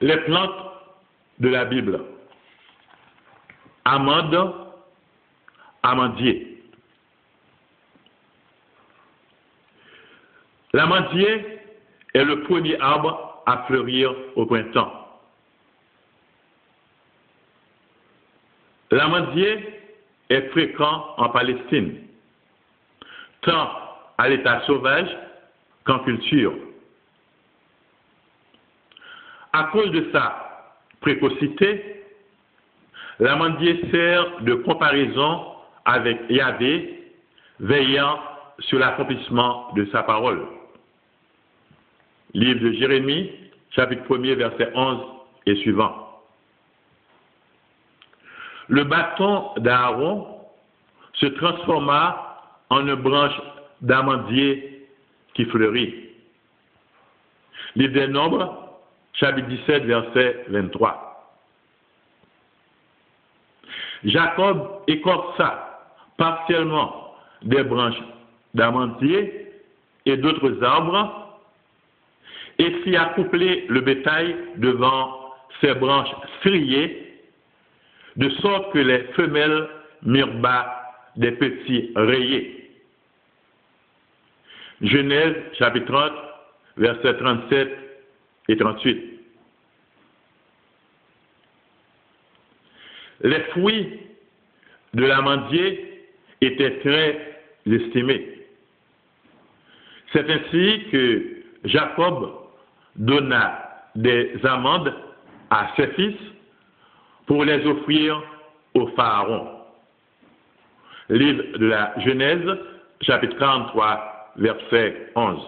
Les plantes de la Bible. Amande, amandier. L'amandier est le premier arbre à fleurir au printemps. L'amandier est fréquent en Palestine, tant à l'état sauvage qu'en culture. À cause de sa précocité, l'amandier sert de comparaison avec Yahvé, veillant sur l'accomplissement de sa parole. Livre de Jérémie, chapitre 1er, verset 11 et suivant. Le bâton d'Aaron se transforma en une branche d'amandier qui fleurit. Livre des Nombres, chapitre 17, verset 23. Jacob écorça partiellement des branches d'amandier et d'autres arbres et fit accoupler le bétail devant ces branches striées, de sorte que les femelles mirent bas des petits rayés. Genèse chapitre 30, versets 37 et 38. Les fruits de l'amandier étaient très estimés. C'est ainsi que Jacob donna des amandes à ses fils pour les offrir au Pharaon. Livre de la Genèse, chapitre 43, verset 11.